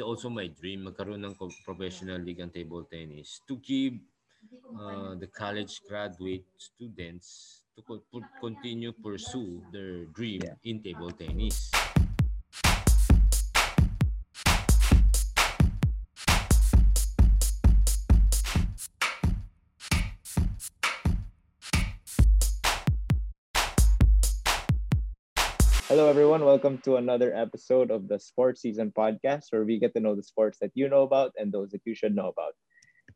also my dream magkaroon ng professional league ang table tennis to give uh, the college graduate students to continue pursue their dream in table tennis. Hello, everyone. Welcome to another episode of the Sports Season podcast, where we get to know the sports that you know about and those that you should know about.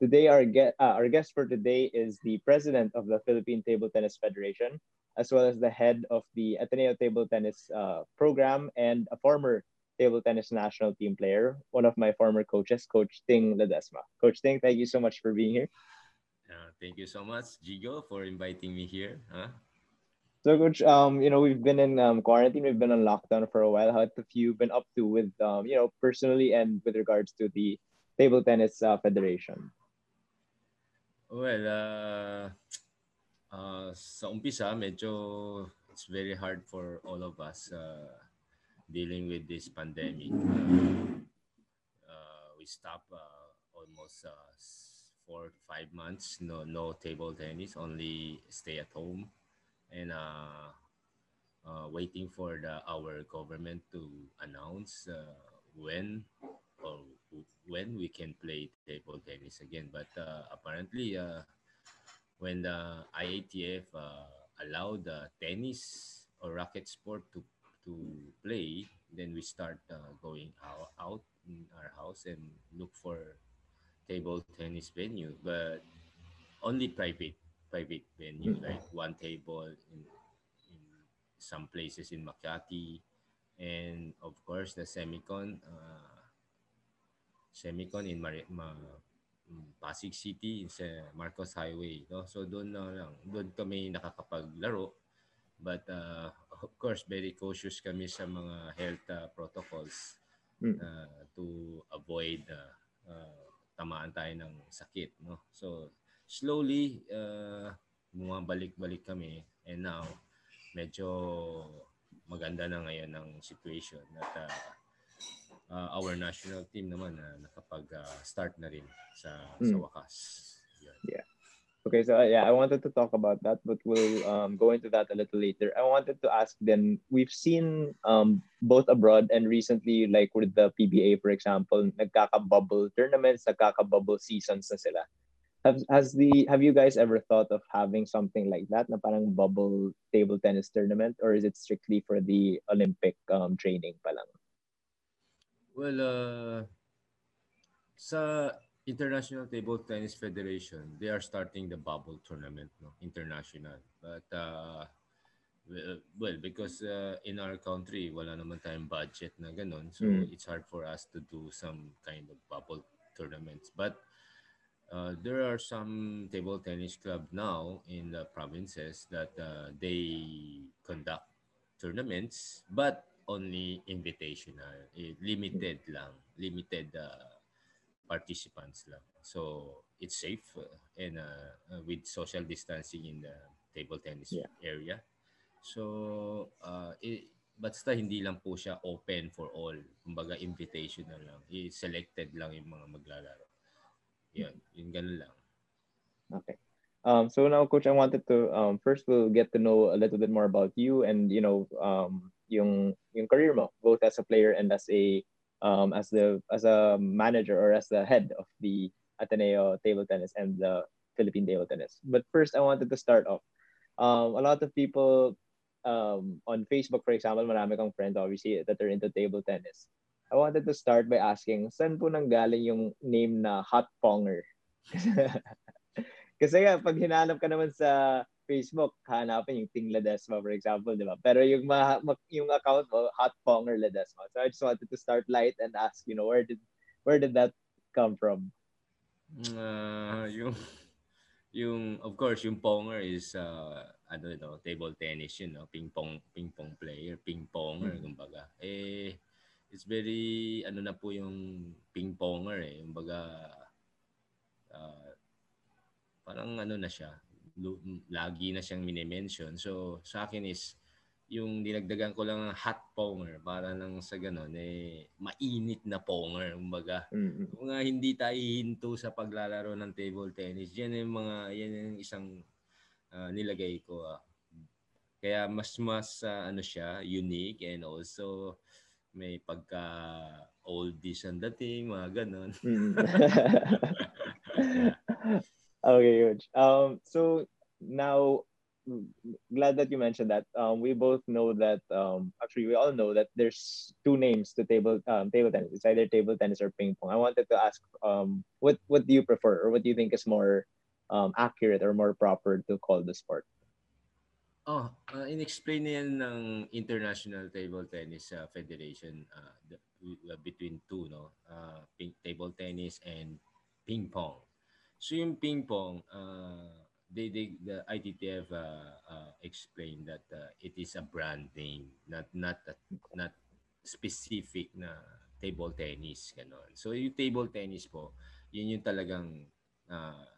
Today, our, get, uh, our guest for today is the president of the Philippine Table Tennis Federation, as well as the head of the Ateneo Table Tennis uh, program and a former table tennis national team player, one of my former coaches, Coach Ting Ledesma. Coach Ting, thank you so much for being here. Uh, thank you so much, Gigo, for inviting me here. Huh? So, coach, um, you know, we've been in um, quarantine, we've been on lockdown for a while. How have you been up to with, um, you know, personally and with regards to the table tennis uh, federation? Well, uh, uh, sa umpisa, medyo it's very hard for all of us uh, dealing with this pandemic. Uh, uh, we stopped uh, almost uh, four five months. No, no table tennis, only stay at home and uh, uh, waiting for the our government to announce uh, when or when we can play table tennis again. But uh, apparently, uh, when the IATF uh, allowed the tennis or racket sport to to play, then we start going out, out in our house and look for table tennis venue, but only private private venue, mm-hmm. like one table in, in some places in Makati, and of course the Semicon, uh, Semicon in Mar- Ma- mm, Pasig City sa Marcos Highway. No? So doon na lang, doon kami nakakapaglaro. But uh, of course, very cautious kami sa mga health uh, protocols mm. uh, to avoid uh, uh, tamaan tayo ng sakit. No? So slowly, uh, bumabalik-balik kami. And now, medyo maganda na ngayon ang situation at uh, uh, our national team naman na uh, nakapag-start uh, na rin sa, mm. sa hmm. wakas. Yan. Yeah. Okay, so uh, yeah, I wanted to talk about that, but we'll um, go into that a little later. I wanted to ask then, we've seen um, both abroad and recently, like with the PBA, for example, nagkaka-bubble tournaments, nagkaka-bubble seasons na sila. Have has the have you guys ever thought of having something like that na parang bubble table tennis tournament or is it strictly for the Olympic um, training pa lang? Well, uh, sa International Table Tennis Federation, they are starting the bubble tournament, no, international. But uh, well, because uh, in our country, wala naman tayong budget na ganun. So mm. it's hard for us to do some kind of bubble tournaments. But uh, there are some table tennis club now in the provinces that uh, they conduct tournaments but only invitational eh, limited lang limited uh, participants lang. So it's safe uh, and uh, uh, with social distancing in the table tennis yeah. area. So uh, it, basta hindi lang po siya open for all. Kumbaga invitational lang. I selected lang yung mga maglalaro yun, yun ganun lang. Okay. Um, so now, Coach, I wanted to um, first we'll get to know a little bit more about you and you know um, yung yung career mo, both as a player and as a um, as the as a manager or as the head of the Ateneo Table Tennis and the Philippine Table Tennis. But first, I wanted to start off. Um, a lot of people um, on Facebook, for example, marami kong friends obviously that are into table tennis. I wanted to start by asking, saan po nanggaling yung name na Hot Ponger? Kasi nga, pag hinanap ka naman sa Facebook, hanapin yung Ting Ledesma, for example, di ba? Pero yung, ma, ma, yung account mo, Hot Ponger Ledesma. So I just wanted to start light and ask, you know, where did where did that come from? Uh, yung, yung, of course, yung Ponger is, uh, ano ito, table tennis yun, no? ping pong, ping pong player, ping ponger, mm-hmm. kumbaga. Eh, it's very ano na po yung ping ponger eh. Yung baga uh, parang ano na siya, lagi na siyang mini-mention. So sa akin is yung dinagdagan ko lang ng hot ponger para nang sa ganun eh mainit na ponger kumbaga. Mm-hmm. Kung nga hindi tayo hinto sa paglalaro ng table tennis, yan yung mga yan yung isang uh, nilagay ko. Uh. Kaya mas mas uh, ano siya, unique and also may pagka oldies ang dating, mga ganun. Mm. okay, huge. Um, so now glad that you mentioned that. Um, we both know that. Um, actually, we all know that there's two names to table um, table tennis. It's either table tennis or ping pong. I wanted to ask, um, what what do you prefer, or what do you think is more um, accurate or more proper to call the sport? Oh, uh, in-explain yan ng International Table Tennis uh, Federation uh, the, uh, between two, no? Uh, ping, table tennis and ping pong. So yung ping pong, uh, they, they the ITTF uh, uh, explained that uh, it is a brand name, not not not specific na table tennis ganon. So yung table tennis po, yun yung talagang uh,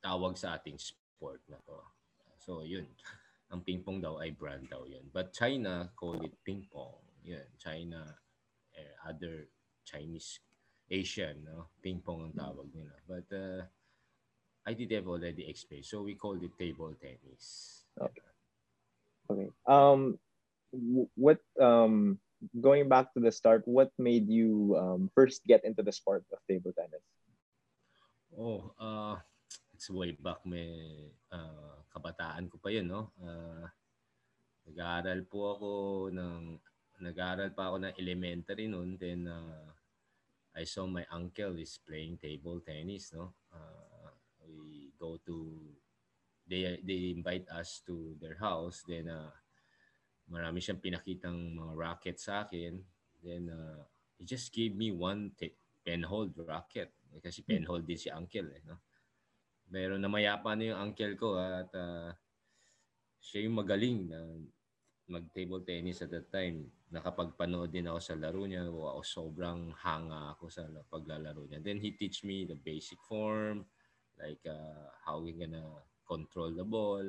tawag sa ating sport na to. So yun. Ang ping pong daw ay brand daw yun. But China call it ping pong. Yun, China eh, other Chinese Asian, no? Ping pong ang tawag nila. But uh, have already explained. So we call it table tennis. Okay. Okay. Um, what um, going back to the start, what made you um, first get into the sport of table tennis? Oh, uh, it's way back may uh, kabataan ko pa yun, no? Uh, nag-aaral po ako ng nag-aaral pa ako ng elementary noon then uh, I saw my uncle is playing table tennis, no? Uh, we go to they they invite us to their house then uh, marami siyang pinakitang mga racket sa akin then uh, he just gave me one t- penhold racket kasi hmm. penhold din si uncle eh no pero namayapa na yung uncle ko at uh, siya yung magaling na mag table tennis at that time nakapagpanood din ako sa laro niya wow, sobrang hanga ako sa paglalaro niya then he teach me the basic form like uh, how we gonna control the ball.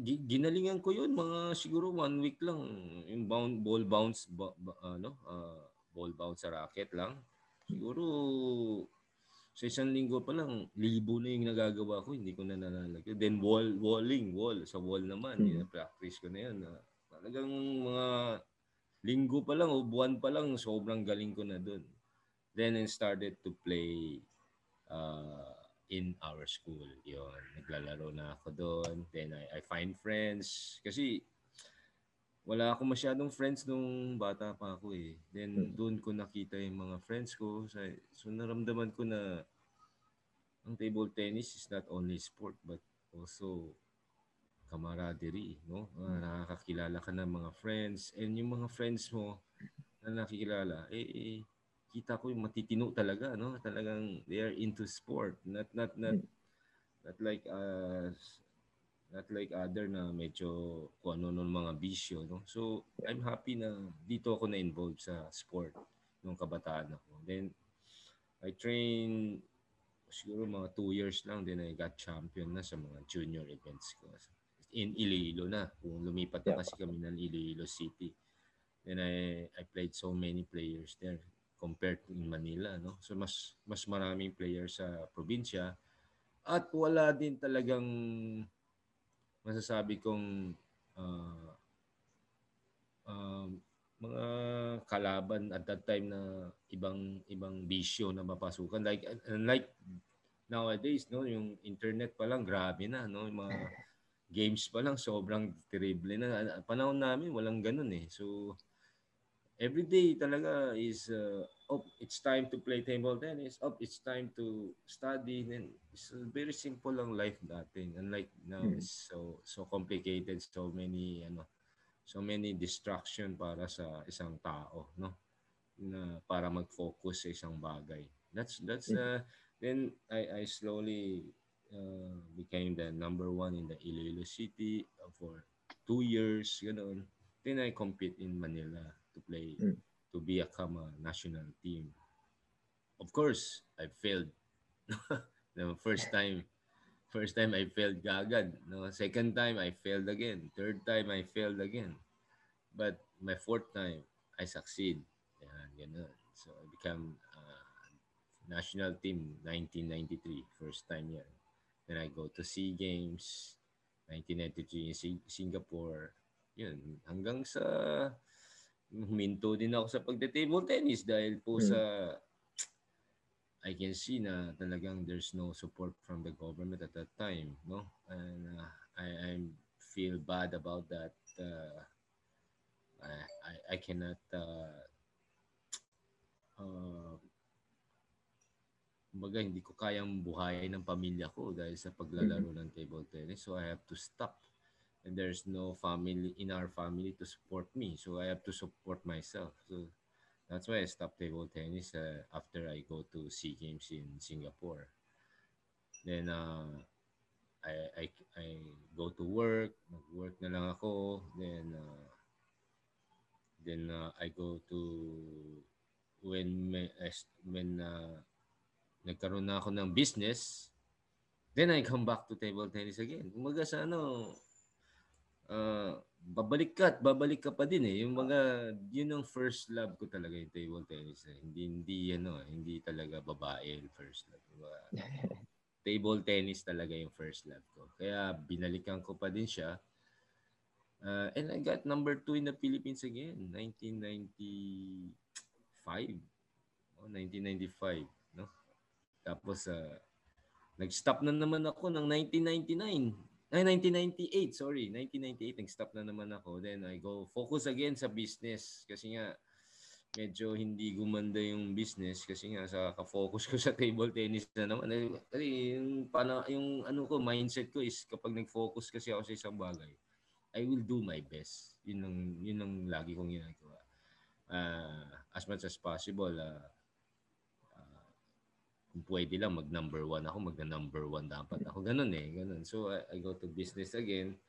Ginalingan ko yun mga siguro one week lang yung bound, ball bounce ba, ba, ano uh, ball bounce sa racket lang. Siguro sa isang linggo pa lang libo na yung nagagawa ko hindi ko na nalalagay. Then wall walling wall sa wall naman hmm. practice ko na yan. Uh, talagang mga linggo pa lang o buwan pa lang sobrang galing ko na doon. Then I started to play uh, in our school. Yon, naglalaro na ako doon. Then I, I find friends. Kasi wala ako masyadong friends nung bata pa ako eh. Then hmm. doon ko nakita yung mga friends ko. So naramdaman ko na ang table tennis is not only sport but also camaraderie, no? Uh, nakakakilala ka ng mga friends and yung mga friends mo na nakikilala, eh, eh kita ko yung matitino talaga, no? Talagang they are into sport, not not not hmm. not like uh not like other na medyo kung ano nung mga bisyo, no? So, I'm happy na dito ako na involved sa sport nung kabataan ako. Then I train siguro mga two years lang then I got champion na sa mga junior events ko. In Iloilo na. Kung lumipat na kasi kami ng Iloilo City. Then I I played so many players there compared to in Manila no so mas mas maraming players sa probinsya at wala din talagang masasabi kong uh, uh, mga kalaban at that time na ibang ibang bisyo na mapasukan. Like unlike nowadays no yung internet pa lang grabe na no yung mga games pa lang sobrang terrible na. Panahon namin walang ganun eh. So every day talaga is uh, oh it's time to play table tennis oh it's time to study then it's very simple lang life natin unlike now hmm. it's so so complicated so many ano so many distraction para sa isang tao no na para mag-focus sa isang bagay that's that's uh, then I I slowly uh, became the number one in the Iloilo City for two years ganun then I compete in Manila to play mm. To become a national team. Of course, I failed the first time First time I failed agad. No? Second time I failed again. Third time I failed again. But my fourth time I succeed. Yan, ganun. So I become uh, national team 1993. First time yan. Then I go to SEA Games 1993 in Singapore. Yun, hanggang sa huminto din ako sa pagte-table tennis dahil po hmm. sa I can see na talagang there's no support from the government at that time, no? And uh, I I feel bad about that. Uh, I, I I cannot uh, uh, kumbaga hindi ko kayang buhayin ng pamilya ko dahil sa paglalaro mm-hmm. ng table tennis. So I have to stop. And there's no family in our family to support me. So I have to support myself. So That's why I stopped table tennis uh, after I go to SEA Games in Singapore. Then uh, I, I, I go to work, mag-work na lang ako. Then uh, then uh, I go to when when uh, nagkaroon na ako ng business, then I come back to table tennis again. Kumaga sa ano, uh, babalik ka at babalik ka pa din eh. Yung mga, yun ang first love ko talaga yung table tennis. Eh. Hindi, hindi, ano, hindi talaga babae yung first love. Diba? table tennis talaga yung first love ko. Kaya binalikan ko pa din siya. Uh, and I got number two in the Philippines again, 1995. Oh, 1995, no? Tapos, uh, nag-stop na naman ako ng 1999 ay, 1998, sorry. 1998, nag-stop na naman ako. Then I go focus again sa business kasi nga medyo hindi gumanda yung business kasi nga sa ka-focus ko sa table tennis na naman. Kasi yung, pana, yung ano ko, mindset ko is kapag nag-focus kasi ako sa isang bagay, I will do my best. Yun ang, yun ang lagi kong ginagawa. Uh, as much as possible, uh, pwede lang mag number one ako, mag number one dapat ako. Ganun eh, ganun. So I, I go to business again.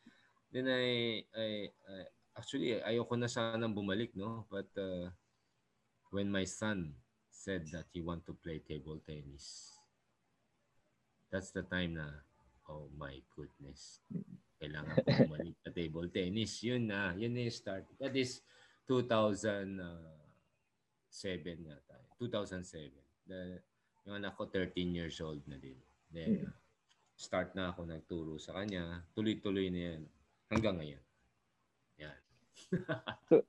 Then I, I, I actually ayoko na sanang bumalik, no? But uh, when my son said that he want to play table tennis, that's the time na, oh my goodness, kailangan ko bumalik sa table tennis. Yun na, yun na yung start. That is 2007 na tayo. 2007. The, yung anak ko 13 years old na din. Then, hmm. start na ako nagturo sa kanya. Tuloy-tuloy na yan hanggang ngayon. Yan. so,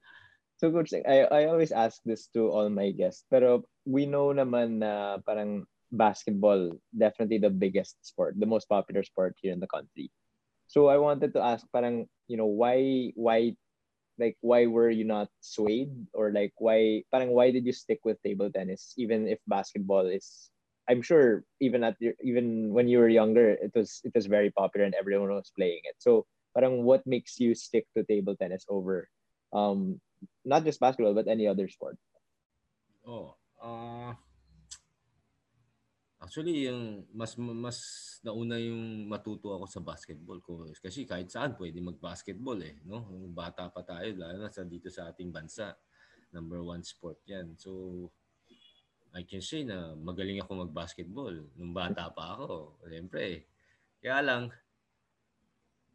so coach, I, I always ask this to all my guests. Pero we know naman na parang basketball, definitely the biggest sport, the most popular sport here in the country. So I wanted to ask parang, you know, why why like why were you not swayed? Or like why parang why did you stick with table tennis even if basketball is I'm sure even at your, even when you were younger it was it was very popular and everyone was playing it. So parang what makes you stick to table tennis over um not just basketball but any other sport? Oh uh Actually, yung mas mas nauna yung matuto ako sa basketball ko kasi kahit saan pwede mag-basketball eh, no? Bata pa tayo lalo na sa dito sa ating bansa. Number one sport 'yan. So I can say na magaling ako mag-basketball nung bata pa ako. Siyempre. Kaya lang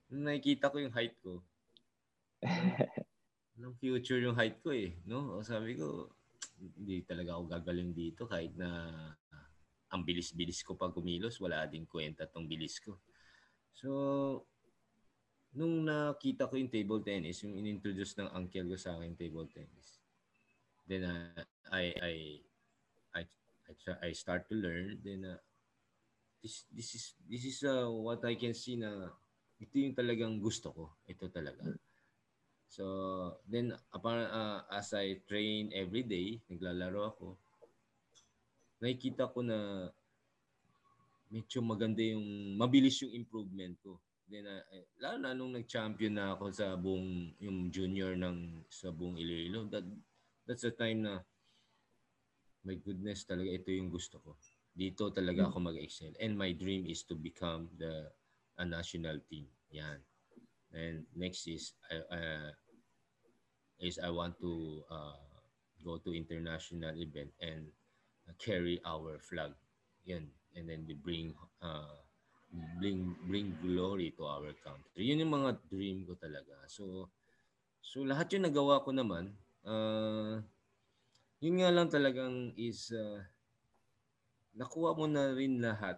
nung nakikita ko yung height ko. Nung future yung height ko eh, no? Sabi ko, hindi talaga ako gagaling dito kahit na ang bilis-bilis ko pa kumilos, wala din kwenta tong bilis ko. So, nung nakita ko yung table tennis, yung inintroduce ng uncle ko sa akin table tennis, then uh, I, I, I, I, I start to learn, then uh, this, this is, this is uh, what I can see na ito yung talagang gusto ko. Ito talaga. So, then upon, uh, as I train every day, naglalaro ako, nakikita ko na medyo maganda yung mabilis yung improvement ko. Then uh, lalo na nung nag-champion na ako sa buong yung junior ng sa buong Iloilo, that that's the time na my goodness talaga ito yung gusto ko. Dito talaga ako mag-excel. And my dream is to become the a national team. Yan. And next is uh, is I want to uh, go to international event and carry our flag. Yan. And then they bring uh, bring bring glory to our country. Yun yung mga dream ko talaga. So so lahat yung nagawa ko naman. Uh, yun nga lang talagang is uh, nakuha mo na rin lahat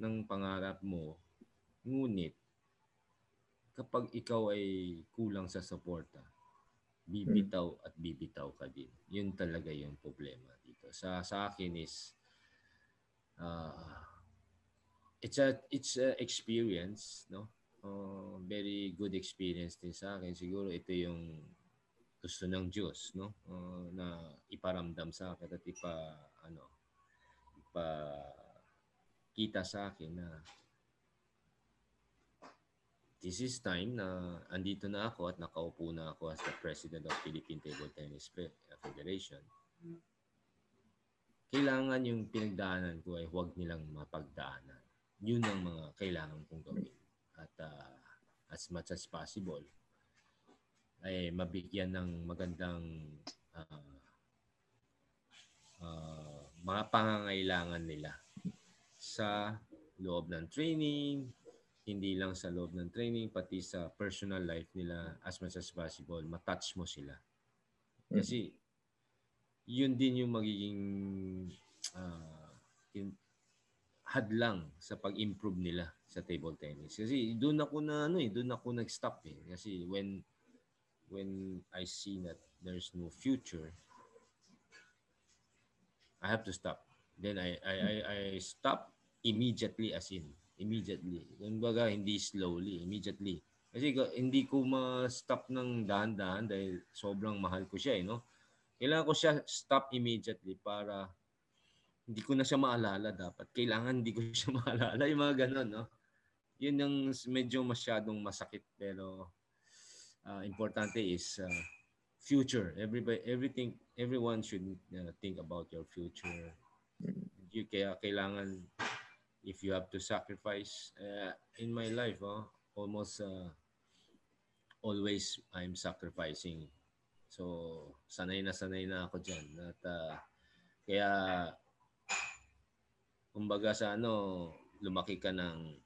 ng pangarap mo. Ngunit kapag ikaw ay kulang sa suporta, bibitaw at bibitaw ka din. Yun talaga yung problema dito. Sa sa akin is uh, it's a it's a experience, no? Uh, very good experience din sa akin. Siguro ito yung gusto ng Diyos, no? Uh, na iparamdam sa akin at ipa ano ipa kita sa akin na this is time na andito na ako at nakaupo na ako as the president of Philippine Table Tennis Federation. Kailangan yung pinagdaanan ko ay huwag nilang mapagdaanan yun ang mga kailangan kong gawin. At uh, as much as possible, ay mabigyan ng magandang uh, uh, mga pangangailangan nila sa loob ng training, hindi lang sa loob ng training, pati sa personal life nila as much as possible, matouch mo sila. Kasi yun din yung magiging uh, hadlang sa pag-improve nila sa table tennis. Kasi doon ako na ano eh, doon ako nag-stop eh. Kasi when when I see that there's no future, I have to stop. Then I I I, I stop immediately as in immediately. Kumbaga hindi slowly, immediately. Kasi hindi ko ma-stop ng dahan-dahan dahil sobrang mahal ko siya eh, no? Kailangan ko siya stop immediately para hindi ko na siya maalala dapat. Kailangan hindi ko siya maalala. Yung mga ganun, no? Yun yung medyo masyadong masakit. Pero uh, importante is uh, future. Everybody, everything, everyone should uh, think about your future. You, kaya kailangan, if you have to sacrifice, uh, in my life, oh, almost uh, always I'm sacrificing. So, sanay na sanay na ako dyan. At, uh, kaya kumbaga sa ano, lumaki ka ng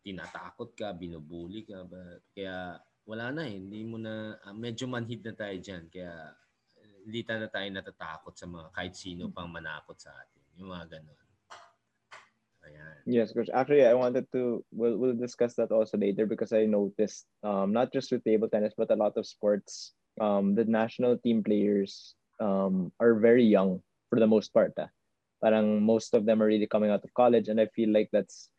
tinatakot ka, binubuli ka. Ba? Kaya wala na eh. Hindi mo na, uh, medyo manhid na tayo dyan. Kaya hindi na tayo natatakot sa mga kahit sino pang manakot sa atin. Yung mga ganun. Ayan. Yes, coach. Actually, I wanted to, we'll, we'll discuss that also later because I noticed, um, not just with table tennis, but a lot of sports, um, the national team players um, are very young for the most part. Ah parang most of them are really coming out of college and I feel like that's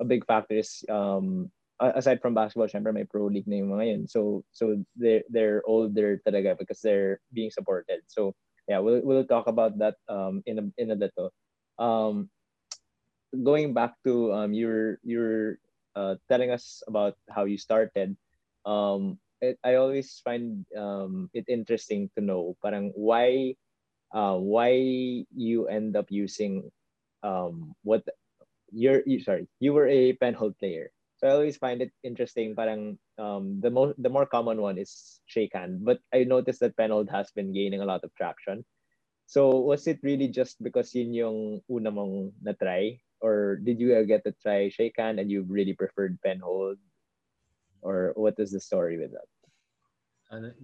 a big factor is um aside from basketball syempre may pro league na yung mga so so they're they're older talaga because they're being supported so yeah we'll we'll talk about that um in a in a little um going back to um you're you're uh, telling us about how you started um it, I always find um it interesting to know parang why uh, why you end up using um, what you're you, sorry you were a penhold player. So i always find it interesting parang um, the most the more common one is shake hand but i noticed that penhold has been gaining a lot of traction. So was it really just because yun yung una mong na-try or did you get to try shake hand and you really preferred penhold or what is the story with that ano,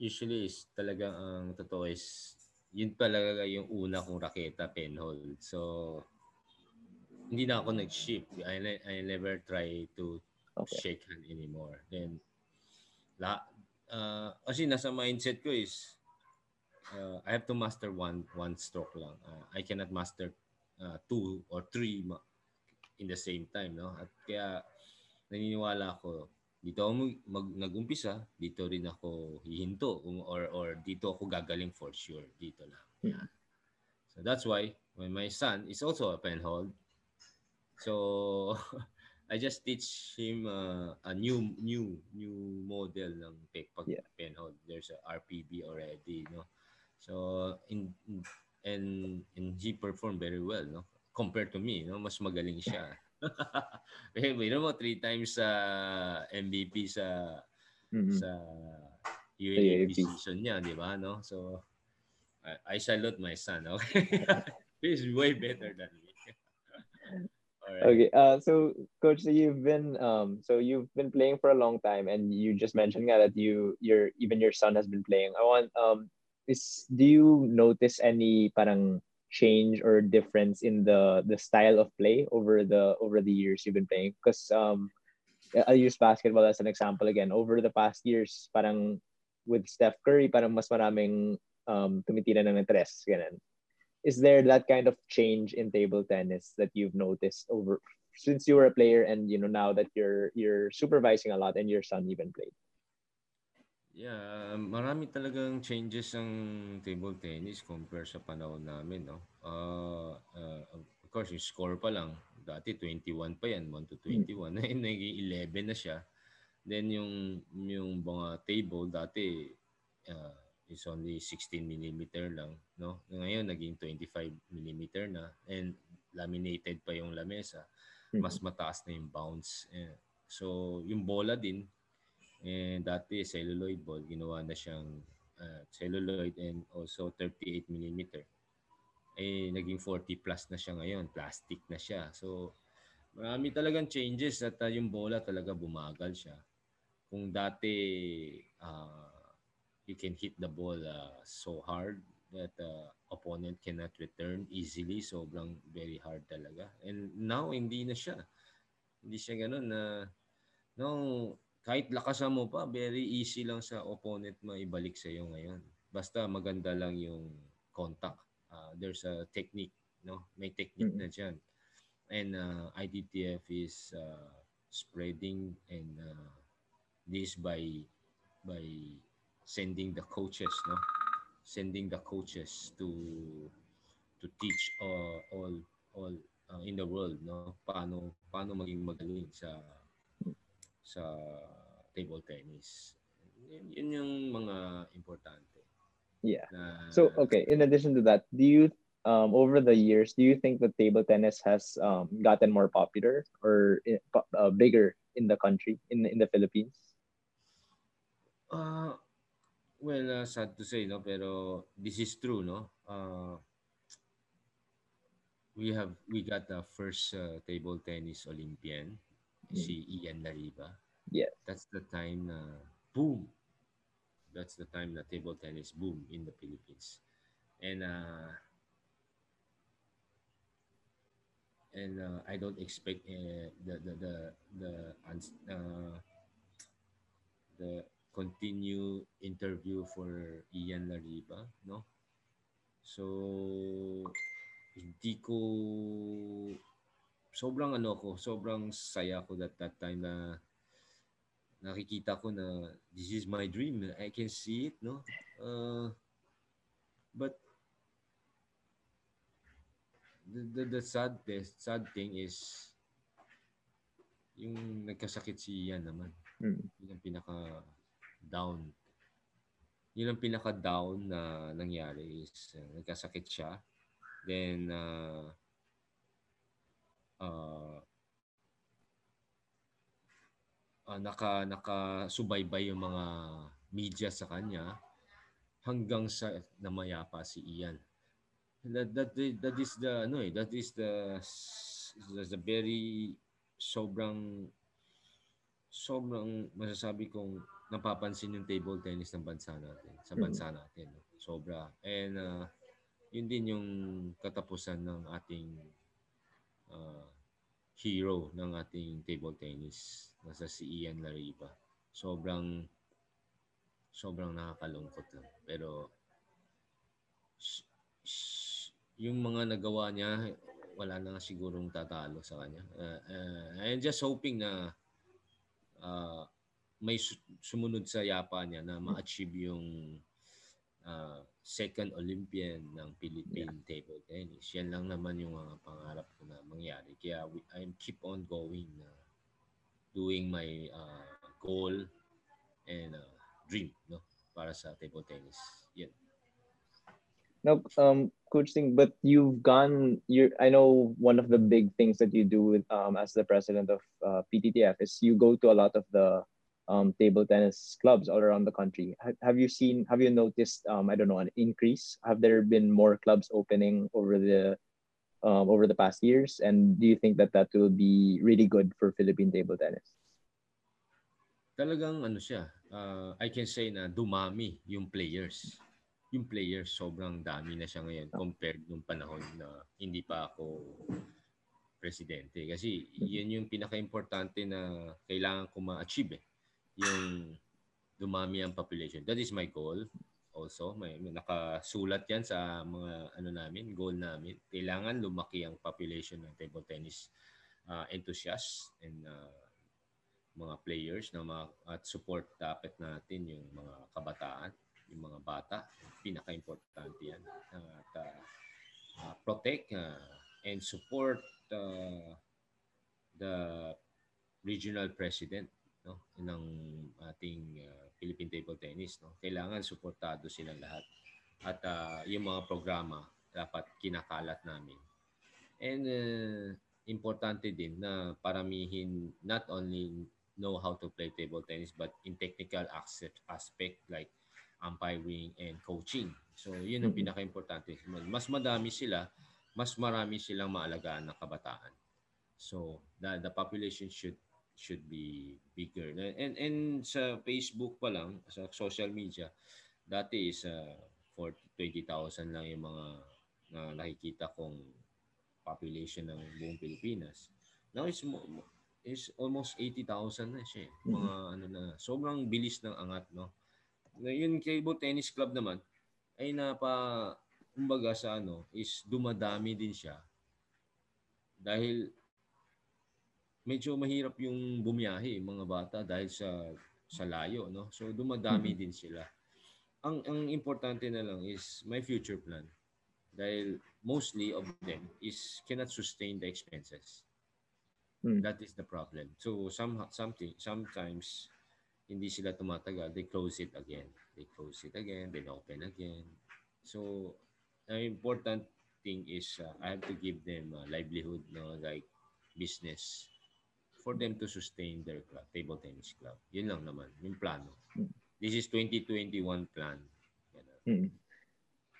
usually is talagang ang totoo is yun talaga yung una kong raketa penhold. So, hindi na ako nag-ship. I, I never try to okay. shake hand anymore. Then, la, uh, kasi nasa mindset ko is, uh, I have to master one one stroke lang. Uh, I cannot master uh, two or three in the same time. No? At kaya, naniniwala ako, dito ako mag, nag-umpisa, dito rin ako hihinto or or dito ako gagaling for sure, dito lang. Yan. So that's why when my son is also a penhold, so I just teach him uh, a new new new model ng pag yeah. penhold. There's a RPB already, no. So in and and he performed very well, no. Compared to me, no, mas magaling siya. eh, mayroon mo three times sa uh, MVP sa mm-hmm. sa UAAP season niya, di ba? No? So, I, I salute my son. Okay? He's way better than me. Okay. Uh, so, coach, so you've been um, so you've been playing for a long time, and you just mentioned nga that you, your even your son has been playing. I want um, is do you notice any parang change or difference in the the style of play over the over the years you've been playing? Because um, I'll use basketball as an example again. Over the past years, parang with Steph Curry, parang mas maraming um, tumitira ng interest. Ganun is there that kind of change in table tennis that you've noticed over since you were a player and you know now that you're you're supervising a lot and your son even played yeah marami talagang changes ang table tennis compare sa panahon namin no uh, uh, of course yung score pa lang dati 21 pa yan 1 to 21 mm. naging 11 na siya then yung yung mga table dati uh, is only 16 millimeter lang, no? Ngayon naging 25 millimeter na and laminated pa yung lamesa. Mas mataas na yung bounce. Eh, so, yung bola din, eh, dati celluloid ball, ginawa na siyang uh, celluloid and also 38 millimeter. Eh, naging 40 plus na siya ngayon. Plastic na siya. So, marami talagang changes at uh, yung bola talaga bumagal siya. Kung dati uh, you can hit the ball uh, so hard that uh, opponent cannot return easily. Sobrang very hard talaga. And now, hindi na siya. Hindi siya ganun na, no, kahit lakasan mo pa, very easy lang sa opponent maibalik sa iyo ngayon. Basta maganda lang yung contact. Uh, there's a technique, no? May technique mm-hmm. na diyan. And uh, IDTF is uh, spreading and uh, this by by sending the coaches, no? Sending the coaches to to teach uh, all all uh, in the world, no? Paano paano maging magaling sa sa table tennis. Yun, yun yung mga importante. Yeah. Na, so okay, in addition to that, do you um, over the years, do you think that table tennis has um, gotten more popular or uh, bigger in the country, in in the Philippines? Uh, Well, uh, sad to say, no, pero this is true, no. Uh, we have we got the first uh, table tennis Olympian, mm-hmm. si Ian Lariba. Yeah. That's the time boom. That's the time na table tennis boom in the Philippines. And uh, and uh, I don't expect uh, the the the the uh, the continue interview for Ian Lariba, no? So, hindi ko sobrang ano ko, sobrang saya ko that that time na nakikita ko na this is my dream. I can see it, no? Uh, but the, the, the sad the sad thing is yung nagkasakit si Ian naman. Mm. Yung pinaka down. Yun ang pinaka-down na nangyari is uh, nagkasakit siya. Then, uh, uh, uh, naka, nakasubaybay yung mga media sa kanya hanggang sa namayapa si Ian. That, that, that is the, ano eh, that is the, the very sobrang sobrang masasabi kong napapansin yung table tennis ng bansa natin, sa mm-hmm. bansa natin. Sobra. And uh, yun din yung katapusan ng ating uh, hero ng ating table tennis. Nasa si Ian Lariba. Sobrang sobrang nakakalungkot lang. Pero yung mga nagawa niya, wala na sigurong tatalo sa kanya. Uh, uh, I'm just hoping na uh, may sumunod sa yapa niya na ma-achieve yung uh, second Olympian ng Philippine yeah. table tennis. Yan lang naman yung mga pangarap ko na mangyari. Kaya we, I keep on going na uh, doing my uh, goal and uh, dream no para sa table tennis. Yan. Now, um, Coach Singh, but you've gone. You, I know one of the big things that you do with, um, as the president of uh, PTTF is you go to a lot of the um, table tennis clubs all around the country. Have you seen, have you noticed, um, I don't know, an increase? Have there been more clubs opening over the um, over the past years? And do you think that that will be really good for Philippine table tennis? Talagang ano siya, uh, I can say na dumami yung players. Yung players, sobrang dami na siya ngayon compared nung panahon na hindi pa ako presidente. Kasi yan yung pinaka-importante na kailangan ko ma-achieve eh. Yung dumami ang population. That is my goal also. May, may nakasulat yan sa mga ano namin, goal namin. Kailangan lumaki ang population ng table tennis uh, enthusiasts and uh, mga players na mga, at support dapat natin yung mga kabataan, yung mga bata. Pinaka-importante yan. At uh, uh, protect uh, and support uh, the regional president no ng ating uh, Philippine Table Tennis no. Kailangan suportado silang lahat. At uh, yung mga programa dapat kinakalat namin. And uh, importante din na paramihin not only know how to play table tennis but in technical aspect like umpiring and coaching. So yun ang mm-hmm. pinaka-importante. Mas madami sila mas marami silang maalagaan na kabataan. So the, the population should should be bigger. And, and sa Facebook pa lang, sa social media, dati is uh, 40, 20,000 lang yung mga na nakikita kong population ng buong Pilipinas. Now it's is almost 80,000 na siya. Eh. Mga mm-hmm. ano na, sobrang bilis ng angat, no? Yung Cable Tennis Club naman ay napa kumbaga sa ano is dumadami din siya dahil medyo mahirap yung bumiyahe mga bata dahil sa sa layo no? So dumadami mm-hmm. din sila. Ang ang importante na lang is my future plan. Dahil mostly of them is cannot sustain the expenses. Mm. that is the problem. So some something sometimes hindi sila tumatagal. They close it again. They close it again. Then open again. So the important thing is uh, I have to give them a livelihood no? Like business for them to sustain their club, table tennis club. Yun lang naman, yung plano. This is 2021 plan. Hmm.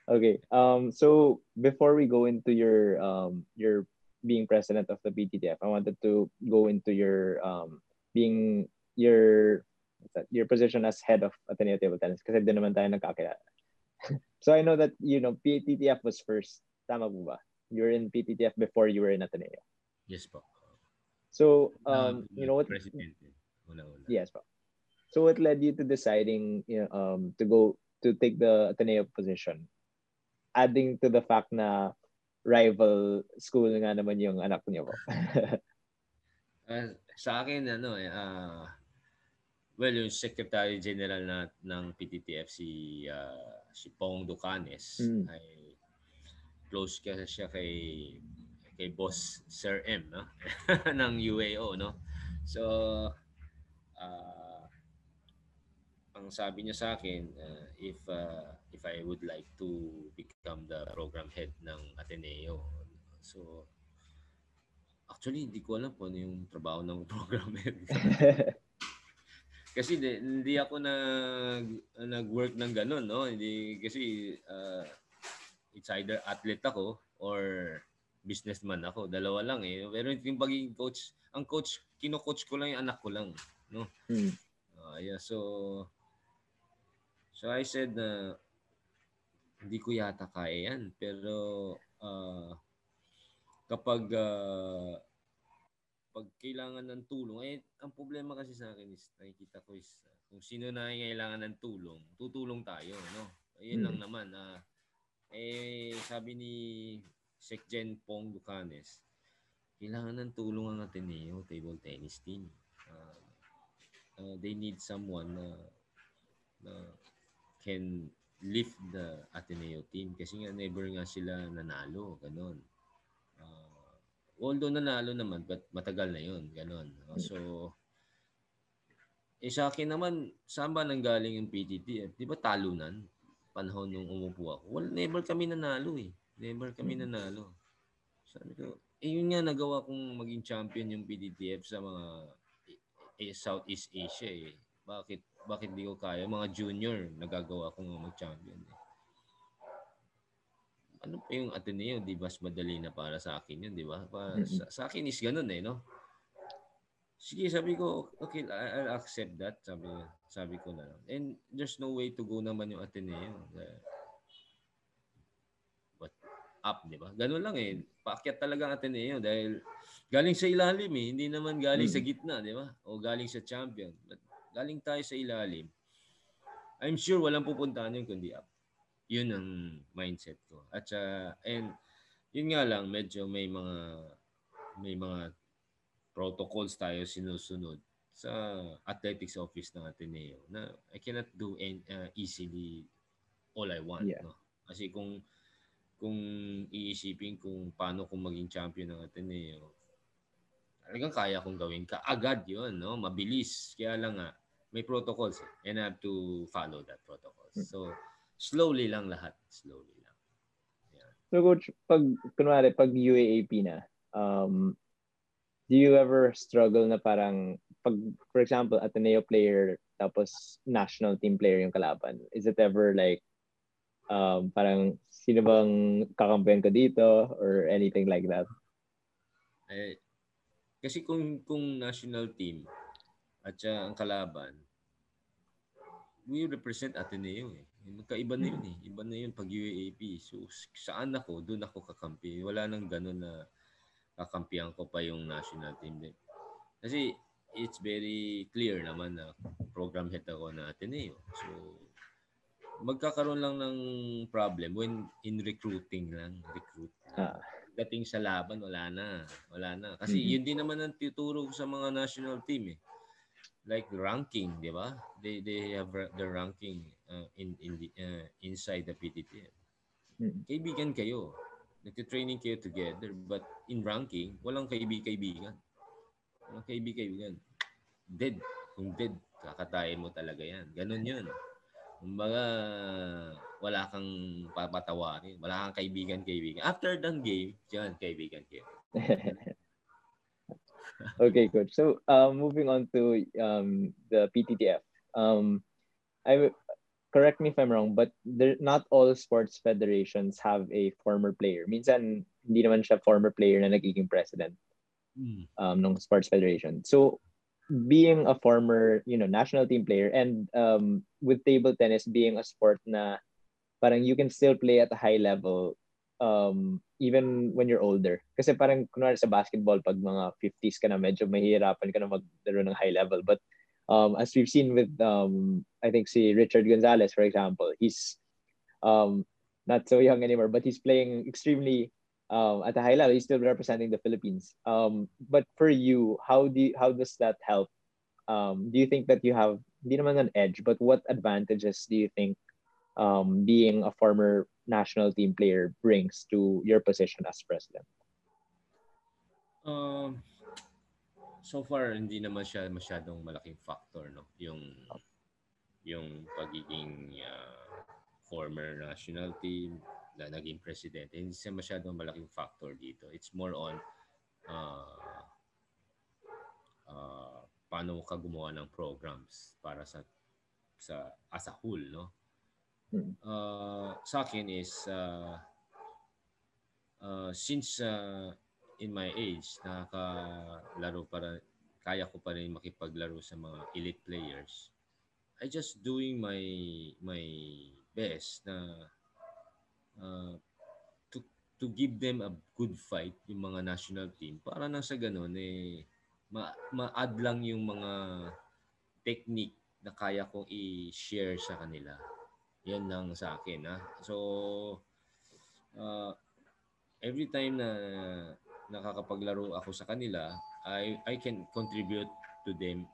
Okay. Um, so before we go into your um, your being president of the PTTF, I wanted to go into your um, being your your position as head of Ateneo Table Tennis kasi din naman tayo nagkakilala. so I know that you know PTTF was first. Tama po ba? You were in PTTF before you were in Ateneo. Yes po. So, um, you know what? President. Una-una. Yes, po. So, what led you to deciding you know, um, to go to take the Ateneo position? Adding to the fact na rival school nga naman yung anak niyo po. uh, sa akin, ano eh, uh, well, yung Secretary General na, ng PTTF, si, uh, si Pong Ducanes, mm. ay close kasi siya kay kay boss Sir M no? Ng UAO no? So uh, ang sabi niya sa akin uh, if uh, if I would like to become the program head ng Ateneo. So actually hindi ko alam po ano yung trabaho ng program head. Kasi di, hindi ako nag nag-work ng ganun no? Hindi kasi uh, it's either athlete ako or businessman ako. Dalawa lang eh. Pero yung pagiging coach, ang coach, kino-coach ko lang yung anak ko lang. No? Hmm. Uh, yeah, so, so I said na uh, hindi ko yata kaya yan. Pero uh, kapag uh, pag kailangan ng tulong, eh, ang problema kasi sa akin is, nakikita ko is, uh, kung sino na kailangan ng tulong, tutulong tayo, no? Ayun hmm. lang naman. Uh, eh, sabi ni Sekjen Pong Ducanes, kailangan ng tulong ang Ateneo table tennis team. Uh, uh, they need someone na, na can lift the Ateneo team kasi nga never nga sila nanalo, ganun. Uh, although nanalo naman, but matagal na yun, ganun. So, eh sa akin naman, saan ba nanggaling yung PTT? Di ba talunan? Panahon nung umupo ako. Well, never kami nanalo eh. Never kami nanalo. Sabi ko, eh yun nga nagawa kong maging champion yung PDTF sa mga eh, Southeast Asia eh. Bakit bakit di ko kaya? Mga junior, nagagawa kong mag-champion eh. ano pa yung Ateneo, di mas madali na para sa akin yun, di ba? Pa, sa, sa akin is ganun eh, no? Sige, sabi ko, okay, I'll accept that. Sabi, sabi ko na lang. And there's no way to go naman yung Ateneo. But up, di ba? Ganun lang eh. Paakyat talaga ang Ateneo dahil galing sa ilalim eh. Hindi naman galing mm. sa gitna, di ba? O galing sa champion. But galing tayo sa ilalim. I'm sure walang pupuntahan yung kundi up. Yun ang mindset ko. At uh, and yun nga lang medyo may mga may mga protocols tayo sinusunod sa athletics office ng Ateneo na I cannot do any, uh, easily all I want yeah. no kasi kung kung iisipin kung paano kung maging champion ng Ateneo talagang kaya kong gawin ka agad yun no mabilis kaya lang nga may protocols eh, and I have to follow that protocols hmm. so slowly lang lahat. Slowly lang. Yeah. So coach, pag kunwari pag UAAP na, um, do you ever struggle na parang pag for example Ateneo player tapos national team player yung kalaban, is it ever like um, parang sino bang kakampiyan ko dito or anything like that? Eh, kasi kung kung national team at siya ang kalaban, we represent Ateneo eh. Magkaiba na yun eh. Iba na yun pag UAAP. So saan ako, doon ako kakampi. Wala nang ganun na kakampihan ko pa yung national team. Din. Kasi it's very clear naman na program head ako na Ateneo. So magkakaroon lang ng problem when in recruiting lang. Recruit. Ah. Dating sa laban, wala na. Wala na. Kasi mm-hmm. yun din naman ang tuturo sa mga national team eh like ranking, di ba? They they have the ranking uh, in in the uh, inside the PTTF. Hmm. Kaibigan kayo. Nagte-training kayo together but in ranking, walang kaibig-kaibigan. Walang kaibig-kaibigan. Dead. Kung dead, kakatayin mo talaga yan. Ganon yun. Kumbaga, wala kang papatawarin. Wala kang kaibigan-kaibigan. After the game, yan, kaibigan kayo. okay, coach. So, uh, moving on to um, the PTTF. Um, I correct me if I'm wrong, but there, not all sports federations have a former player. Minsan, hindi naman siya former player na nagiging president mm. um, ng sports federation. So, being a former, you know, national team player and um, with table tennis being a sport na parang you can still play at a high level um, even when you're older. Kasi parang kunwari sa basketball, pag mga 50s ka na, medyo mahihirapan ka na maglaro ng high level. But um, as we've seen with, um, I think si Richard Gonzalez, for example, he's um, not so young anymore, but he's playing extremely um, at a high level. He's still representing the Philippines. Um, but for you, how do you, how does that help? Um, do you think that you have, hindi naman an edge, but what advantages do you think um, being a former national team player brings to your position as president? Um, so far hindi naman siya masyadong malaking factor no yung yung pagiging uh, former national team na naging president hindi siya masyadong malaking factor dito. It's more on uh, uh, paano ka gumawa ng programs para sa sa as a whole no? Uh, sa akin is uh, uh, since uh, in my age nakakalaro para kaya ko pa rin makipaglaro sa mga elite players. I just doing my my best na uh, to to give them a good fight yung mga national team para nang sa ganun eh ma- ma-add lang yung mga technique na kaya kong i-share sa kanila. Yan lang sa akin. Ha? So, uh, every time na nakakapaglaro ako sa kanila, I I can contribute to them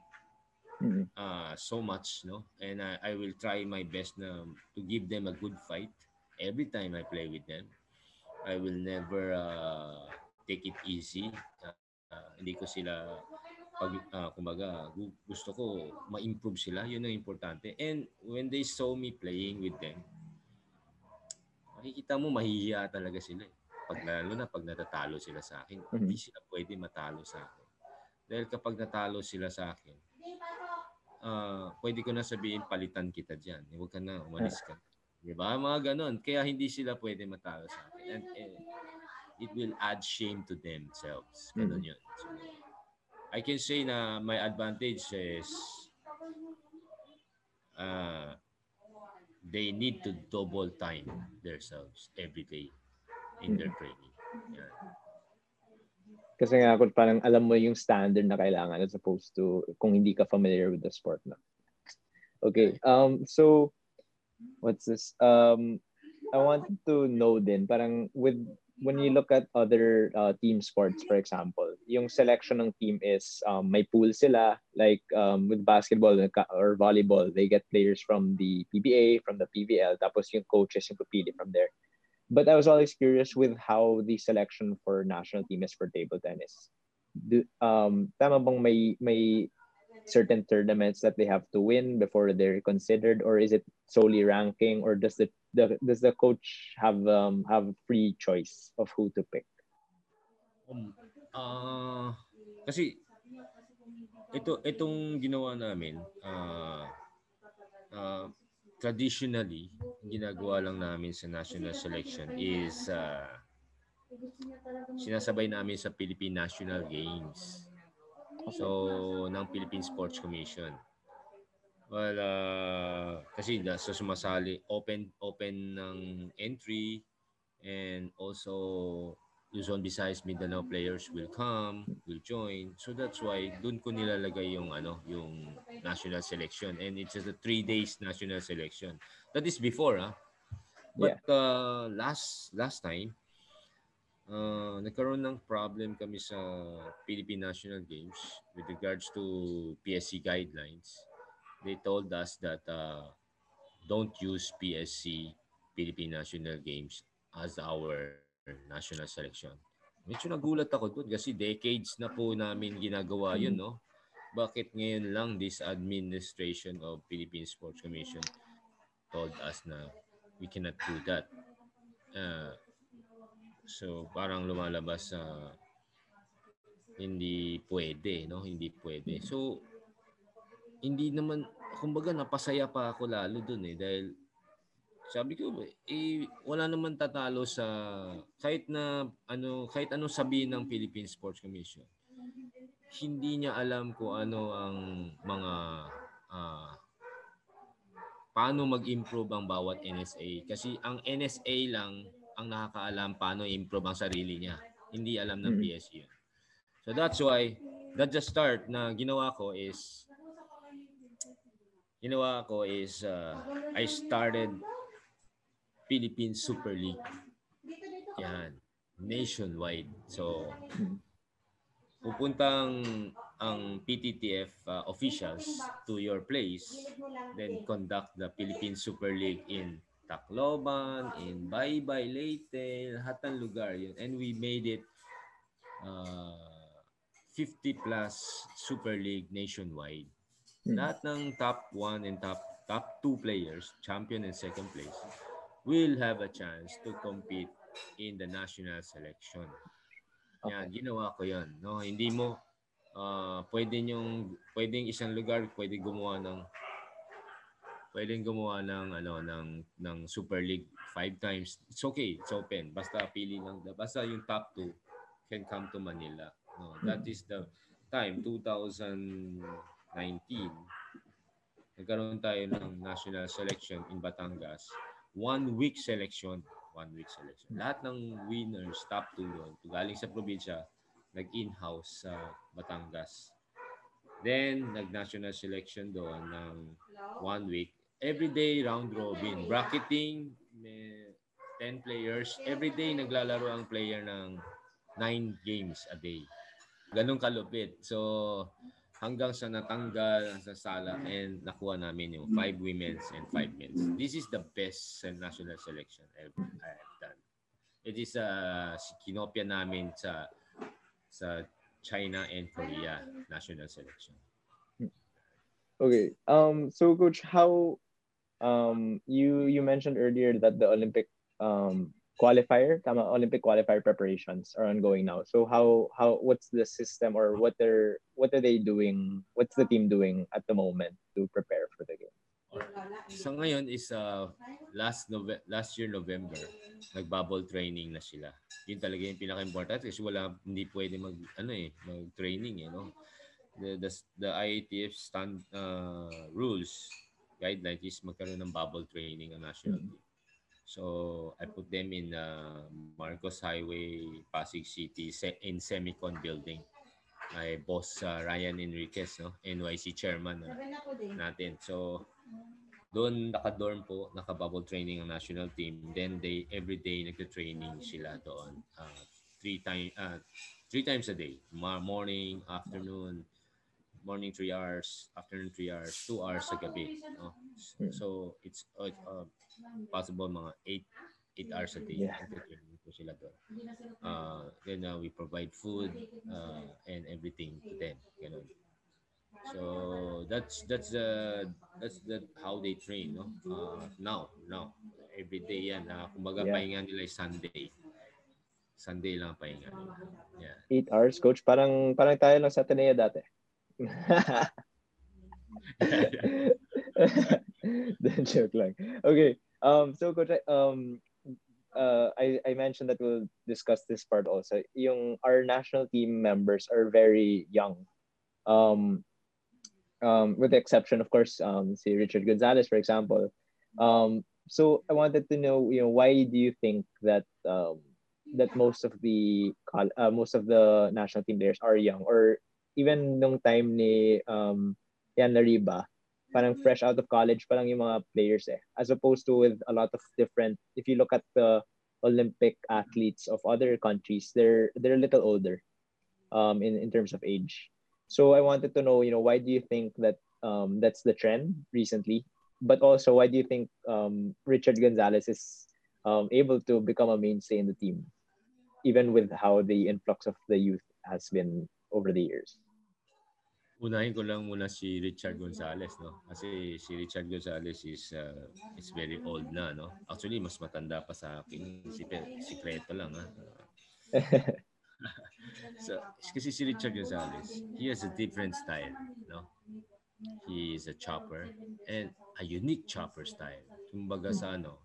uh, so much, no? And I, I will try my best na to give them a good fight every time I play with them. I will never uh, take it easy. Uh, uh, hindi ko sila pag uh, kumbaga gusto ko ma-improve sila yun ang importante and when they saw me playing with them makikita mo mahihiya talaga sila eh. pag lalo na pag natatalo sila sa akin mm-hmm. hindi sila pwede matalo sa akin dahil kapag natalo sila sa akin uh, pwede ko na sabihin palitan kita diyan huwag ka na umalis ka Di ba? Mga ganon. Kaya hindi sila pwede matalo sa akin. And, and it will add shame to themselves. Ganon mm-hmm. yun. So, I can say na my advantage is uh, they need to double time themselves every day in their training. Yeah. Kasi nga kung parang alam mo yung standard na kailangan as opposed to kung hindi ka familiar with the sport na. Okay. Um so what's this? Um I wanted to know din parang with when you look at other uh, team sports for example, yung selection ng team is um, may pool sila like um, with basketball or volleyball, they get players from the PBA, from the PBL, tapos yung coaches yung pipili from there. but I was always curious with how the selection for national team is for table tennis. Do, um, tama bang may, may certain tournaments that they have to win before they're considered? Or is it solely ranking? Or does the, the does the coach have um, have free choice of who to pick? Um, uh, kasi ito itong ginawa namin uh, uh, traditionally, ginagawa lang namin sa national selection is uh, sinasabay namin sa Philippine National Games. So, ng Philippine Sports Commission. Well, uh, kasi so sumasali, open open ng entry and also Luzon, Visayas, Mindanao players will come, will join. So that's why doon ko nilalagay yung ano, yung national selection and it's just a three days national selection. That is before, ah. But yeah. uh, last last time, uh, nagkaroon ng problem kami sa Philippine National Games with regards to PSC guidelines. They told us that uh, don't use PSC Philippine National Games as our national selection. Medyo nagulat ako doon kasi decades na po namin ginagawa yun, no? Bakit ngayon lang this administration of Philippine Sports Commission told us na we cannot do that. Uh, so parang lumalabas sa uh, hindi pwede, no? Hindi pwede. So hindi naman kumbaga napasaya pa ako lalo doon eh dahil sabi ko, eh, wala naman tatalo sa kahit na ano kahit anong sabihin ng Philippine Sports Commission. Hindi niya alam kung ano ang mga uh, paano mag-improve ang bawat NSA kasi ang NSA lang ang nakakaalam paano improve ang sarili niya. Hindi alam ng mm-hmm. PSU. So that's why that's the start na ginawa ko is ginawa ko is uh, I started Philippine Super League. Yan. Nationwide. So, pupuntang ang PTTF uh, officials to your place, then conduct the Philippine Super League in Tacloban, in Baybay, Leyte, lahat ng lugar yun. And we made it uh, 50 plus Super League nationwide. Hmm. Lahat ng top 1 and top top 2 players, champion and second place, will have a chance to compete in the national selection. Okay. Yan, ginawa ko 'yan, no? Hindi mo uh, pwede yung pwedeng isang lugar pwede gumawa ng pwedeng gumawa ng ano ng ng Super League five times. It's okay, it's open. Basta pili lang basta yung top 2 can come to Manila. No, that is the time 2019 nagkaroon tayo ng national selection in Batangas one week selection. One week selection. Lahat ng winners, top 2 yun, galing sa probinsya, nag-in-house sa Batangas. Then, nag-national selection doon ng one week. Every day, round robin. Bracketing, may 10 players. Every day, naglalaro ang player ng 9 games a day. Ganun kalupit. So, hanggang sa natanggal sa sala and nakuha namin yung five women's and five men's. This is the best national selection ever I have done. It is uh, kinopya namin sa sa China and Korea national selection. Okay. Um so coach how um you you mentioned earlier that the Olympic um qualifier, tama, Olympic qualifier preparations are ongoing now. So how how what's the system or what they're what are they doing? What's the team doing at the moment to prepare for the game? Sa ngayon is uh, last Nove- last year November, nag-bubble training na sila. Yun talaga yung pinaka-important kasi wala hindi pwede mag ano eh, mag-training eh, no. The the, the IATF stand uh, rules guidelines is magkaroon ng bubble training ang national team. So I put them in uh, Marcos Highway, Pasig City in Semicon building. Ay boss uh, Ryan Enriquez, no? NYC chairman uh, natin. So doon naka-dorm po, naka-bubble training ang national team. Then they every day nagte-training sila doon. Uh, three time uh, three times a day. Morning, afternoon, morning 3 hours, afternoon 3 hours, 2 hours sa gabi. No? So it's uh, uh, possible mga 8 8 hours a day. Yeah. Po sila doon. Uh, then uh, we provide food uh, and everything to them. Ganun. So that's that's the uh, that's the how they train, no? Uh, now, now, every day yan. Uh, kumbaga yeah. pahinga nila ay Sunday. Sunday lang pahinga nila. Yeah. Eight hours, coach. Parang parang tayo lang sa Ateneo dati. Joke lang. Okay. Um, so coach, um, uh, I, I mentioned that we'll discuss this part also. Yung our national team members are very young. Um, um, with the exception, of course, um, say Richard Gonzalez, for example. Um, so I wanted to know, you know, why do you think that um, that most of the uh, most of the national team players are young, or even nung time ni um, Yan Lariba, parang fresh out of college pa lang yung mga players eh. As opposed to with a lot of different, if you look at the Olympic athletes of other countries, they're they're a little older um, in, in terms of age. So I wanted to know, you know, why do you think that um, that's the trend recently? But also, why do you think um, Richard Gonzalez is um, able to become a mainstay in the team, even with how the influx of the youth has been over the years? Unahin ko lang muna si Richard Gonzalez, no? Kasi si Richard Gonzalez is uh, is very old na, no? Actually, mas matanda pa sa akin. Si Sikreto lang, ha? so, kasi si Richard Gonzalez, he has a different style, no? He is a chopper and a unique chopper style. Kumbaga sa ano,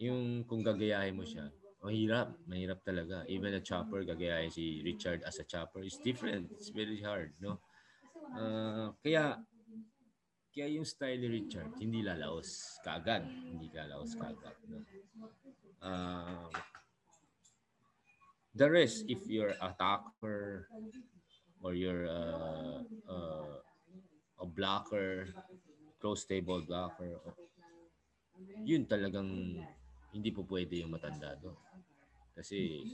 yung kung gagayahin mo siya, mahirap, mahirap talaga. Even a chopper, gagayahin si Richard as a chopper is different. It's very hard, no? Uh, kaya kaya yung style ni Richard, hindi lalaos kaagad. Hindi lalaos kaagad. No? Uh, the rest, if you're attacker or you're uh, uh, a blocker, close table blocker, yun talagang hindi po pwede yung matanda do. Kasi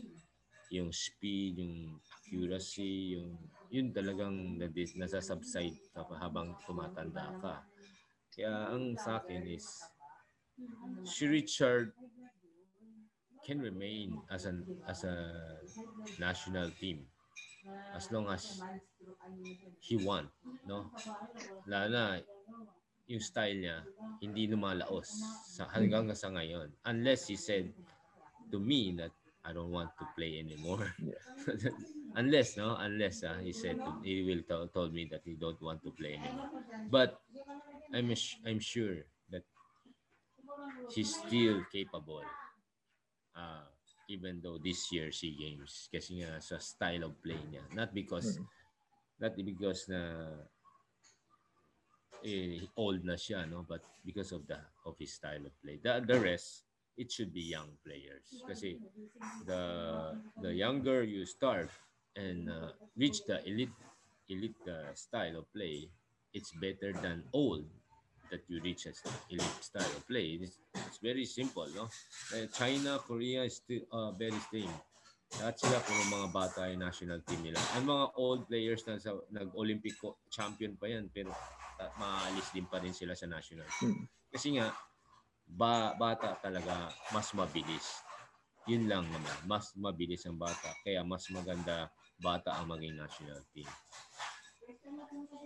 yung speed, yung accuracy, yung yun talagang nasa-subside habang tumatanda ka. Kaya ang sa akin is si Richard can remain as an as a national team as long as he won, no? Lalo na yung style niya hindi lumalaos sa hanggang sa ngayon unless he said to me that I don't want to play anymore. unless no, unless uh, he said to, he will t- told me that he don't want to play anymore. But I'm I'm sure that he's still capable uh, even though this year SEA Games kasi nga sa style of play niya not because mm-hmm. not because na eh, old na siya no but because of the of his style of play the the rest it should be young players kasi the the younger you start and uh, reach the elite elite uh, style of play it's better than old that you reach as elite style of play. It's, it's very simple, no? Uh, China, Korea is still uh, very same. Lahat sila puro mga bata yung national team nila. Ang mga old players na sa nag-Olympic champion pa yan, pero uh, maalis din pa rin sila sa national team. Hmm. Kasi nga, ba, bata talaga mas mabilis. Yun lang naman. Mas mabilis ang bata. Kaya mas maganda bata ang maging national team.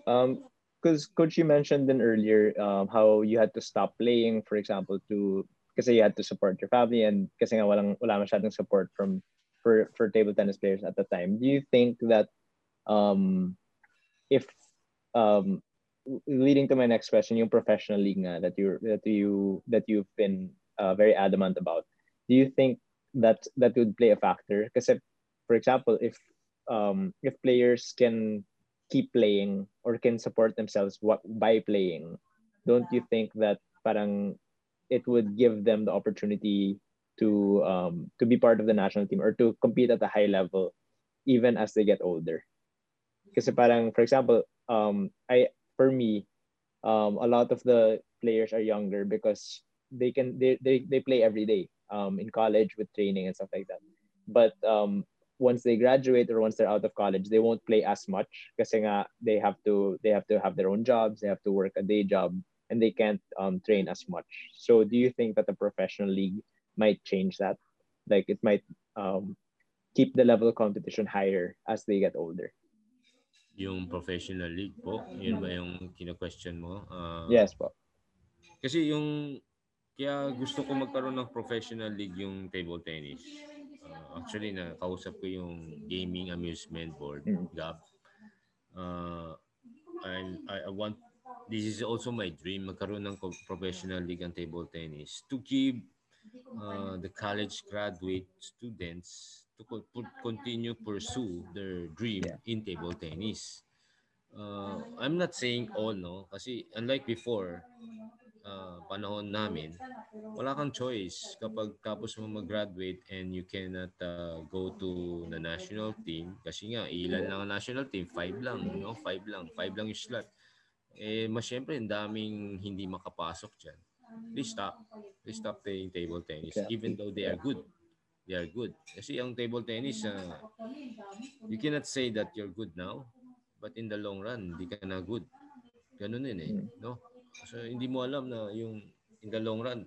Um, because coach you mentioned then earlier um, how you had to stop playing for example to because you had to support your family and kasi nga walang wala masyadong support from for for table tennis players at the time do you think that um if um leading to my next question, yung professional league nga that you that you that you've been uh, very adamant about. Do you think that that would play a factor? Because, for example, if um, if players can keep playing or can support themselves what, by playing, don't you think that parang it would give them the opportunity to um, to be part of the national team or to compete at a high level even as they get older? Because parang for example, um, I for me, um, a lot of the players are younger because they can they, they, they play every day um, in college with training and stuff like that. But um, once they graduate or once they're out of college, they won't play as much because they have to they have to have their own jobs, they have to work a day job, and they can't um, train as much. So, do you think that the professional league might change that? Like it might um, keep the level of competition higher as they get older. Yung professional league po, yun ba yung kina-question mo? Uh, yes po. Kasi yung kaya gusto ko magkaroon ng professional league yung table tennis. Uh, actually, na kausap ko yung Gaming Amusement Board, mm. GAB. Uh, and I, I want, this is also my dream, magkaroon ng professional league ang table tennis to give uh, the college graduate students to continue pursue their dream yeah. in table tennis. Uh, I'm not saying all, no? Kasi unlike before, uh, panahon namin, wala kang choice kapag tapos mo mag-graduate and you cannot uh, go to the national team kasi nga ilan lang ang national team, five lang, no? Five lang, five lang yung slot. Eh, mas syempre, ang daming hindi makapasok dyan. They stop. They stop playing table tennis even though they are good. They are good. Kasi ang table tennis, uh, you cannot say that you're good now, but in the long run, hindi ka na good. Ganun yun eh. Hmm. No? So hindi mo alam na yung in the long run,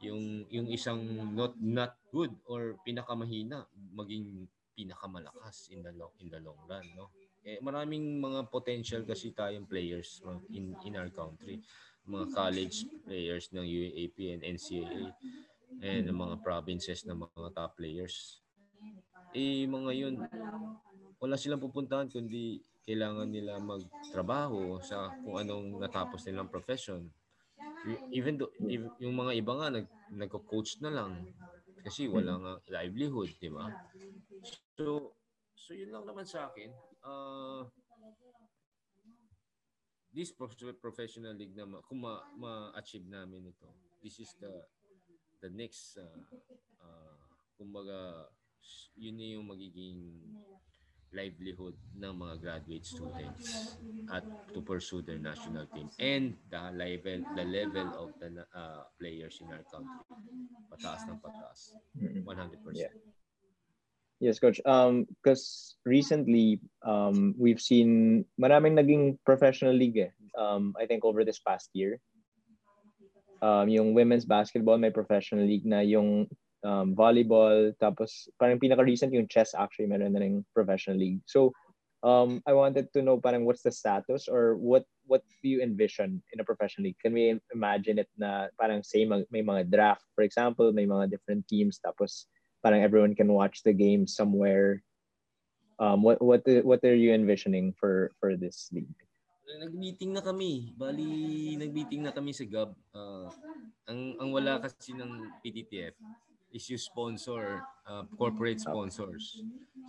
yung yung isang not not good or pinakamahina maging pinakamalakas in the long in the long run, no? Eh maraming mga potential kasi tayong players in in our country, mga college players ng UAAP and NCAA and ng mga provinces ng mga top players. Eh mga yun, wala silang pupuntahan kundi kailangan nila magtrabaho sa kung anong natapos nilang profession. Even though, yung mga iba nga nag, nagko-coach na lang kasi wala nga livelihood, di ba? So, so yun lang naman sa akin. Uh, this professional league na kung ma- ma-achieve namin ito, this is the the next uh, uh, kumbaga yun yung magiging livelihood ng mga graduate students at to pursue their national team and the level the level of the uh, players in our country. Pataas ng pataas. 100% yeah. Yes, coach. Um, because recently, um, we've seen maraming naging professional league. Eh. Um, I think over this past year, um, yung women's basketball may professional league na yung um, volleyball, tapos parang pinaka-recent yung chess actually, meron na rin professional league. So, um, I wanted to know parang what's the status or what what do you envision in a professional league? Can we imagine it na parang same may mga draft, for example, may mga different teams, tapos parang everyone can watch the game somewhere. Um, what what what are you envisioning for for this league? Nag-meeting na kami. Bali, nag-meeting na kami sa GAB. Uh, ang ang wala kasi ng PTTF is you sponsor uh, corporate sponsors.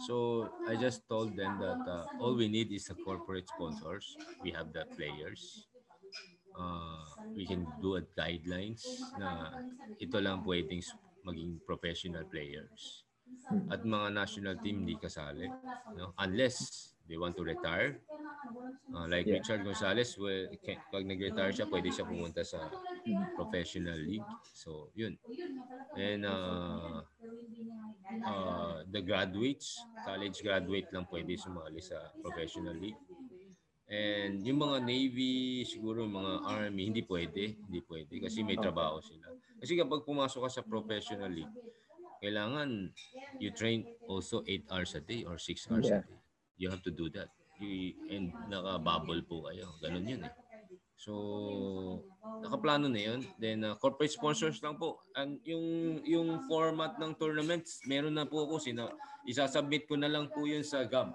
So I just told them that uh, all we need is the corporate sponsors. We have the players. Uh, we can do a guidelines na ito lang pwedeng maging professional players. At mga national team hindi kasali. No? Unless they want to retire. Uh, like yeah. Richard Gonzalez, well, pag nag-retire siya, pwede siya pumunta sa professional league. So, yun. And uh, uh, the graduates, college graduate lang pwede sumali sa professional league. And yung mga Navy, siguro yung mga Army, hindi pwede. Hindi pwede kasi may trabaho sila. Kasi kapag pumasok ka sa professional league, kailangan you train also 8 hours a day or 6 hours yeah. a day. You have to do that. You, and naka-bubble po kayo. Ganun yun eh. So, nakaplano na yun. Then, uh, corporate sponsors lang po. And yung, yung format ng tournaments, meron na po ako. Sina, isasubmit ko na lang po yun sa GAB.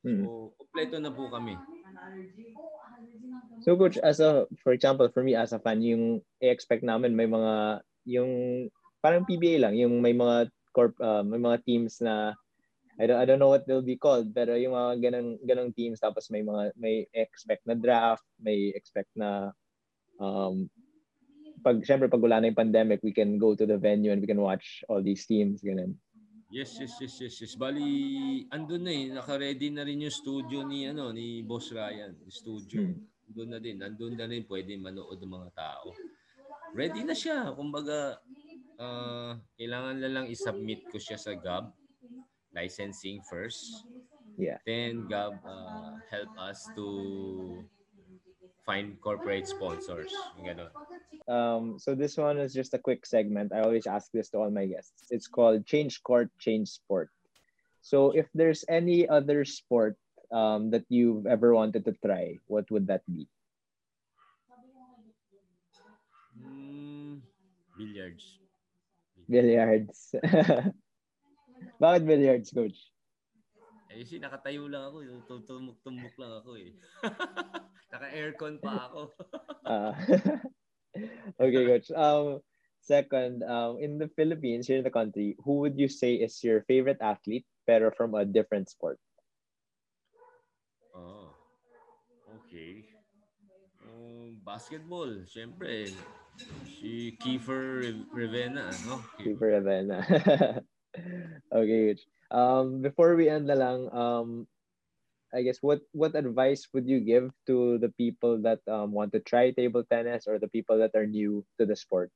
So, hmm. kompleto na po kami. So coach, as a for example, for me as a fan, yung i-expect namin may mga yung parang PBA lang, yung may mga corp uh, may mga teams na I don't I don't know what they'll be called, pero yung mga ganang ganong teams tapos may mga may expect na draft, may expect na um pag syempre pag wala na yung pandemic, we can go to the venue and we can watch all these teams ganun. Yes, yes, yes, yes, yes. Bali, andun na eh. Naka-ready na rin yung studio ni, ano, ni Boss Ryan. Studio. Hmm. Andun na din. Andun na rin pwede manood ng mga tao. Ready na siya. Kumbaga, uh, kailangan na lang i-submit ko siya sa GAB. Licensing first. Yeah. Then GAB uh, help us to find corporate sponsors. Ganun. Um, so this one is just a quick segment. I always ask this to all my guests. It's called Change Court, Change Sport. So if there's any other sport um, that you've ever wanted to try, what would that be? Mm, billiards. Billiards. Bakit billiards, coach? Eh, kasi nakatayo lang ako. Tutumok-tumok lang ako eh. Naka-aircon pa ako. uh, okay, coach. Um, second, um, in the Philippines, here in the country, who would you say is your favorite athlete, pero from a different sport? Oh, okay. Um, basketball, syempre. Si Kiefer Revena, no? Kiefer Revena. okay. Um, before we end na lang, um, I guess what what advice would you give to the people that um, want to try table tennis or the people that are new to the sport?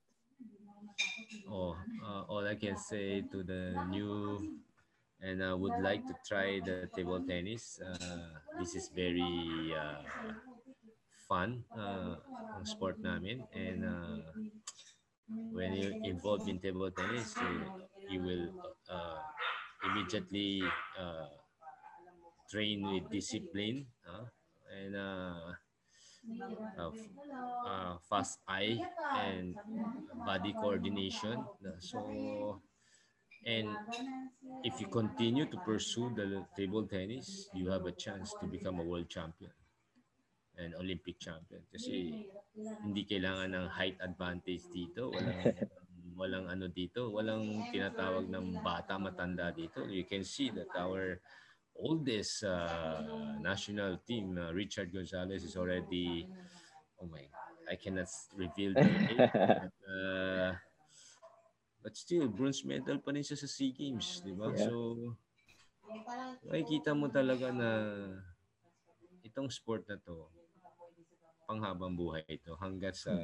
Oh, uh, all I can say to the new and I would like to try the table tennis. Uh, this is very uh, fun uh, sport namin and uh, when you involved in table tennis, you, you will uh, immediately uh, train with discipline uh, and uh, uh, uh, fast eye and body coordination. So, and if you continue to pursue the table tennis, you have a chance to become a world champion and Olympic champion. Kasi hindi kailangan ng height advantage dito. Walang, walang ano dito. Walang tinatawag ng bata matanda dito. You can see that our oldest uh, national team, uh, Richard Gonzalez, is already, oh my, I cannot reveal the age, but, uh, but still, bronze medal pa rin siya sa SEA Games, di ba? Yeah. So, makikita mo talaga na itong sport na to, panghabang buhay ito hanggat sa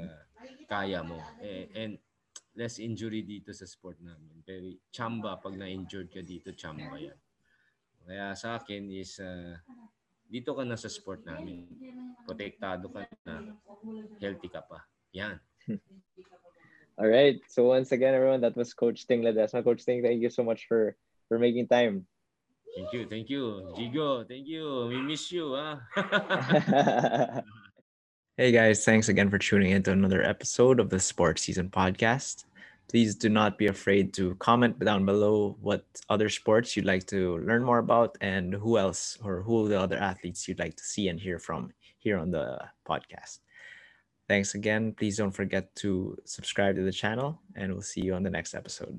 kaya mo. Eh, and less injury dito sa sport namin. Pero chamba, pag na-injured ka dito, chamba yan. Kaya sa akin is uh, dito ka na sa sport namin. Protektado ka na, healthy ka pa. Yan. All right. So once again, everyone, that was Coach Ting Ledesma. Coach Ting, thank you so much for for making time. Thank you, thank you. Jigo, thank you. We miss you. Huh? Ah. hey guys, thanks again for tuning in to another episode of the Sports Season Podcast. Please do not be afraid to comment down below what other sports you'd like to learn more about and who else or who the other athletes you'd like to see and hear from here on the podcast. Thanks again. Please don't forget to subscribe to the channel, and we'll see you on the next episode.